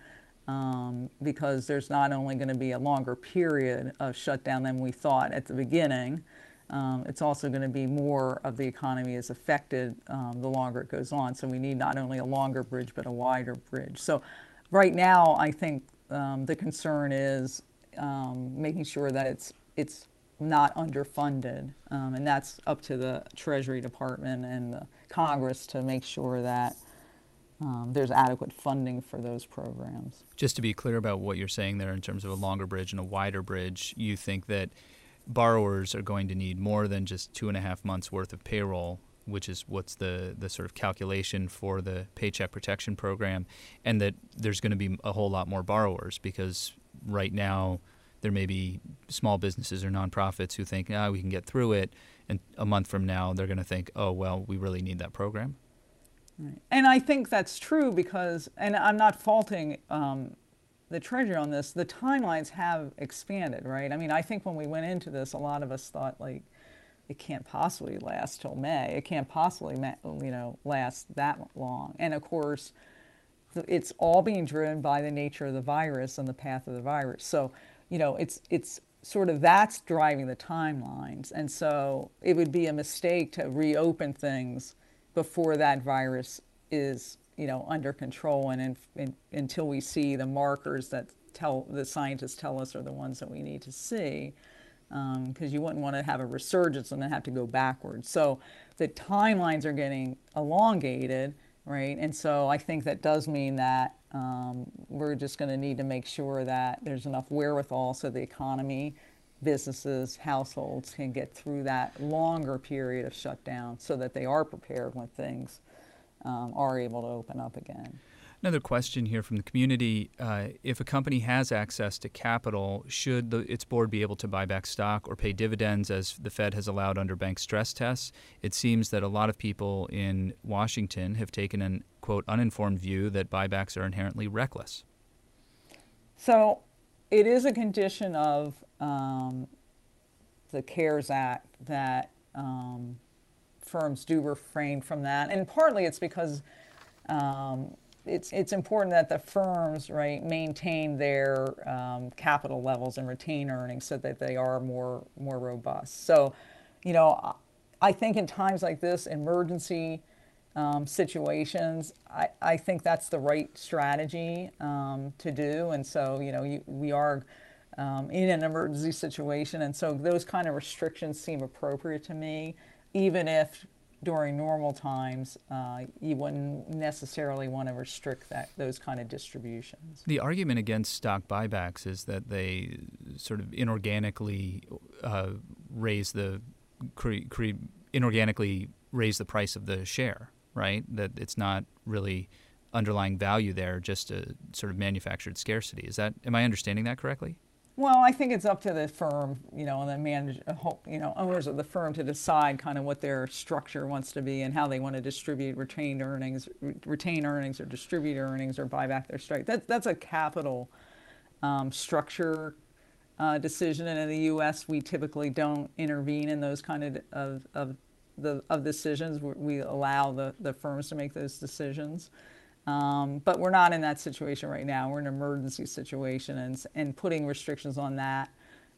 um, because there's not only going to be a longer period of shutdown than we thought at the beginning, um, it's also going to be more of the economy is affected um, the longer it goes on. So we need not only a longer bridge, but a wider bridge. So right now, I think um, the concern is um, making sure that it's, it's not underfunded. Um, and that's up to the Treasury Department and the Congress to make sure that um, there's adequate funding for those programs. Just to be clear about what you're saying there in terms of a longer bridge and a wider bridge, you think that borrowers are going to need more than just two and a half months worth of payroll, which is what's the, the sort of calculation for the Paycheck Protection Program, and that there's going to be a whole lot more borrowers because right now there may be small businesses or nonprofits who think, ah, we can get through it, and a month from now they're going to think, oh, well, we really need that program. And I think that's true because, and I'm not faulting um, the treasury on this, the timelines have expanded, right? I mean, I think when we went into this, a lot of us thought like it can't possibly last till May. It can't possibly, you know, last that long. And of course, it's all being driven by the nature of the virus and the path of the virus. So, you know, it's it's sort of that's driving the timelines. And so it would be a mistake to reopen things before that virus is you know, under control and in, until we see the markers that tell the scientists tell us are the ones that we need to see because um, you wouldn't want to have a resurgence and then have to go backwards. So the timelines are getting elongated, right? And so I think that does mean that um, we're just going to need to make sure that there's enough wherewithal so the economy, businesses, households can get through that longer period of shutdown so that they are prepared when things um, are able to open up again. Another question here from the community: uh, If a company has access to capital, should the, its board be able to buy back stock or pay dividends, as the Fed has allowed under bank stress tests? It seems that a lot of people in Washington have taken an quote uninformed view that buybacks are inherently reckless. So, it is a condition of um, the CARES Act that um, firms do refrain from that. And partly it's because um, it's it's important that the firms right maintain their um, capital levels and retain earnings so that they are more more robust. So, you know, I think in times like this, emergency um, situations, I, I think that's the right strategy um, to do. And so, you know, you, we are um, in an emergency situation, and so those kind of restrictions seem appropriate to me, even if during normal times, uh, you wouldn't necessarily want to restrict that those kind of distributions. The argument against stock buybacks is that they sort of inorganically uh, raise the cre- cre- inorganically raise the price of the share, right? That it's not really underlying value there, just a sort of manufactured scarcity. Is that am I understanding that correctly? Well, I think it's up to the firm, you know, and the manage, you know, owners of the firm to decide kind of what their structure wants to be and how they want to distribute retained earnings, retain earnings, or distribute earnings, or buy back their strike. That, that's a capital um, structure uh, decision, and in the U.S., we typically don't intervene in those kind of of, of the of decisions. We allow the, the firms to make those decisions. Um, but we're not in that situation right now. We're in an emergency situation, and, and putting restrictions on that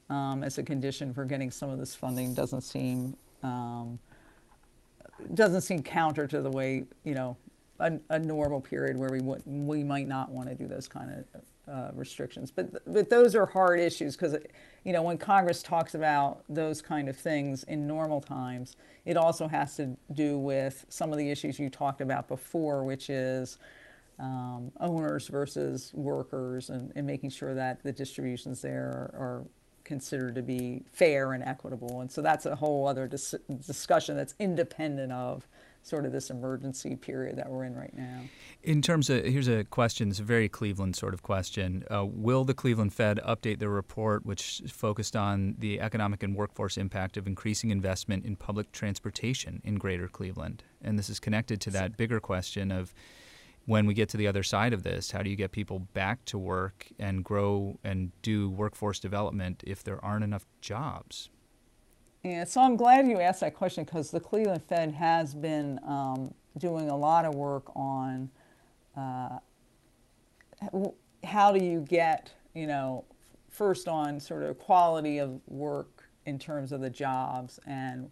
um, as a condition for getting some of this funding doesn't seem um, doesn't seem counter to the way you know a, a normal period where we would, we might not want to do those kind of uh, restrictions. But but those are hard issues because you know when Congress talks about those kind of things in normal times, it also has to do with some of the issues you talked about before, which is um, owners versus workers and, and, making sure that the distributions there are, are, considered to be fair and equitable. And so that's a whole other dis- discussion that's independent of sort of this emergency period that we're in right now. In terms of, here's a question, it's a very Cleveland sort of question. Uh, will the Cleveland Fed update their report, which focused on the economic and workforce impact of increasing investment in public transportation in greater Cleveland? And this is connected to that bigger question of when we get to the other side of this, how do you get people back to work and grow and do workforce development if there aren't enough jobs? Yeah, so I'm glad you asked that question because the Cleveland Fed has been um, doing a lot of work on uh, how do you get, you know, first on sort of quality of work in terms of the jobs and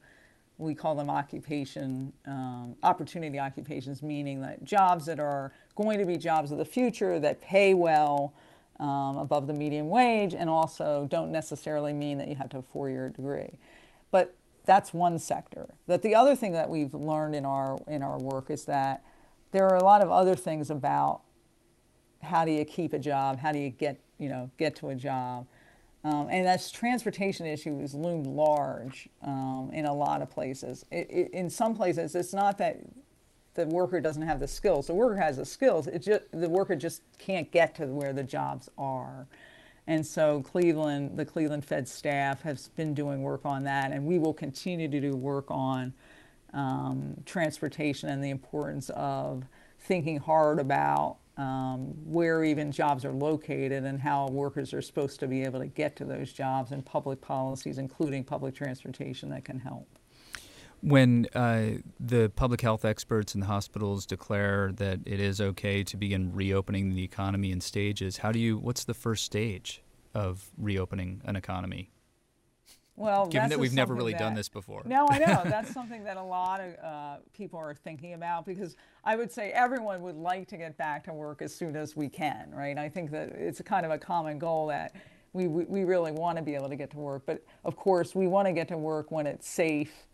we call them occupation um, opportunity occupations meaning that jobs that are going to be jobs of the future that pay well um, above the median wage and also don't necessarily mean that you have to have a four-year degree but that's one sector. That the other thing that we've learned in our in our work is that there are a lot of other things about how do you keep a job, how do you get you know get to a job, um, and that's transportation issue has loomed large um, in a lot of places. It, it, in some places, it's not that the worker doesn't have the skills. The worker has the skills. It just the worker just can't get to where the jobs are. And so Cleveland, the Cleveland Fed staff has been doing work on that, and we will continue to do work on um, transportation and the importance of thinking hard about um, where even jobs are located and how workers are supposed to be able to get to those jobs and public policies, including public transportation, that can help. When uh, the public health experts and the hospitals declare that it is okay to begin reopening the economy in stages, how do you? What's the first stage of reopening an economy? Well, given that we've never really that, done this before. No, I know [LAUGHS] that's something that a lot of uh, people are thinking about because I would say everyone would like to get back to work as soon as we can, right? I think that it's a kind of a common goal that we, we really want to be able to get to work, but of course we want to get to work when it's safe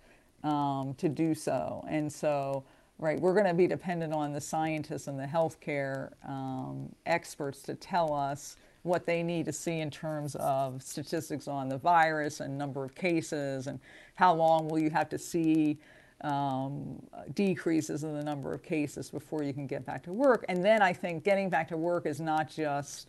um, to do so. And so, right, we're going to be dependent on the scientists and the healthcare um, experts to tell us what they need to see in terms of statistics on the virus and number of cases and how long will you have to see um, decreases in the number of cases before you can get back to work. And then I think getting back to work is not just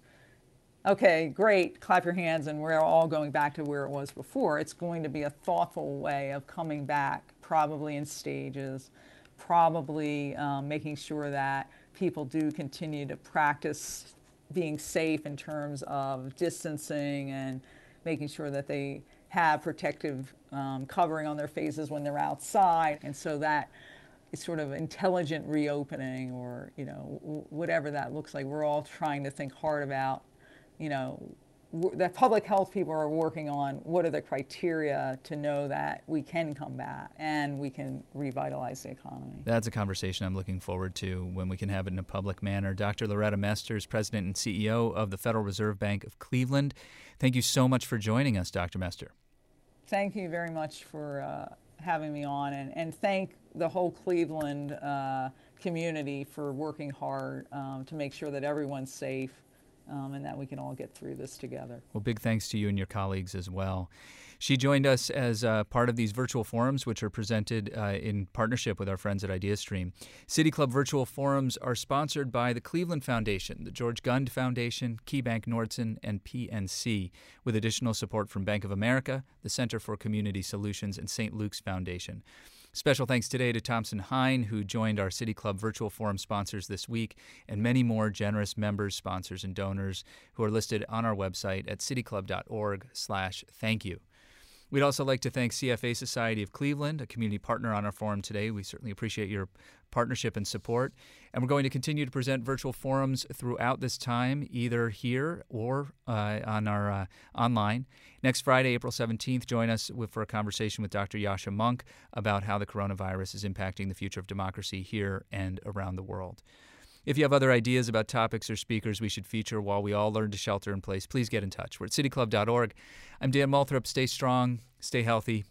okay, great, clap your hands, and we're all going back to where it was before. It's going to be a thoughtful way of coming back, probably in stages, probably um, making sure that people do continue to practice being safe in terms of distancing and making sure that they have protective um, covering on their faces when they're outside. And so that sort of intelligent reopening or you know whatever that looks like we're all trying to think hard about you know that public health people are working on what are the criteria to know that we can come back and we can revitalize the economy That's a conversation I'm looking forward to when we can have it in a public manner. Dr. Loretta Mesters, President and CEO of the Federal Reserve Bank of Cleveland. Thank you so much for joining us, Dr. Mester. thank you very much for uh, having me on and, and thank the whole Cleveland uh, community for working hard um, to make sure that everyone's safe um, and that we can all get through this together. Well, big thanks to you and your colleagues as well. She joined us as uh, part of these virtual forums, which are presented uh, in partnership with our friends at IdeaStream. City Club virtual forums are sponsored by the Cleveland Foundation, the George Gund Foundation, KeyBank Nordson, and PNC, with additional support from Bank of America, the Center for Community Solutions, and St. Luke's Foundation. Special thanks today to Thompson Hine, who joined our City Club virtual forum sponsors this week, and many more generous members, sponsors, and donors who are listed on our website at cityclub.org slash thank you. We'd also like to thank CFA Society of Cleveland, a community partner on our forum today. We certainly appreciate your partnership and support. And we're going to continue to present virtual forums throughout this time, either here or uh, on our uh, online. Next Friday, April 17th, join us with, for a conversation with Dr. Yascha Mounk about how the coronavirus is impacting the future of democracy here and around the world. If you have other ideas about topics or speakers we should feature while we all learn to shelter in place, please get in touch. We're at cityclub.org. I'm Dan Moulthrop. Stay strong, stay healthy,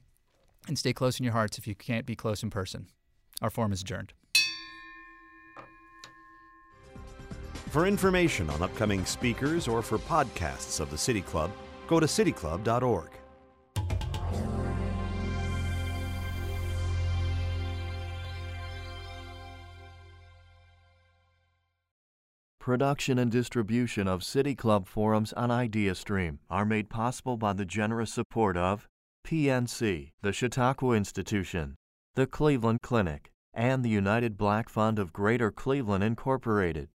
and stay close in your hearts if you can't be close in person. Our forum is adjourned. For information on upcoming speakers or for podcasts of the City Club, go to cityclub.org. Production and distribution of City Club forums on IdeaStream are made possible by the generous support of PNC, the Chautauqua Institution, the Cleveland Clinic, and the United Black Fund of Greater Cleveland Incorporated.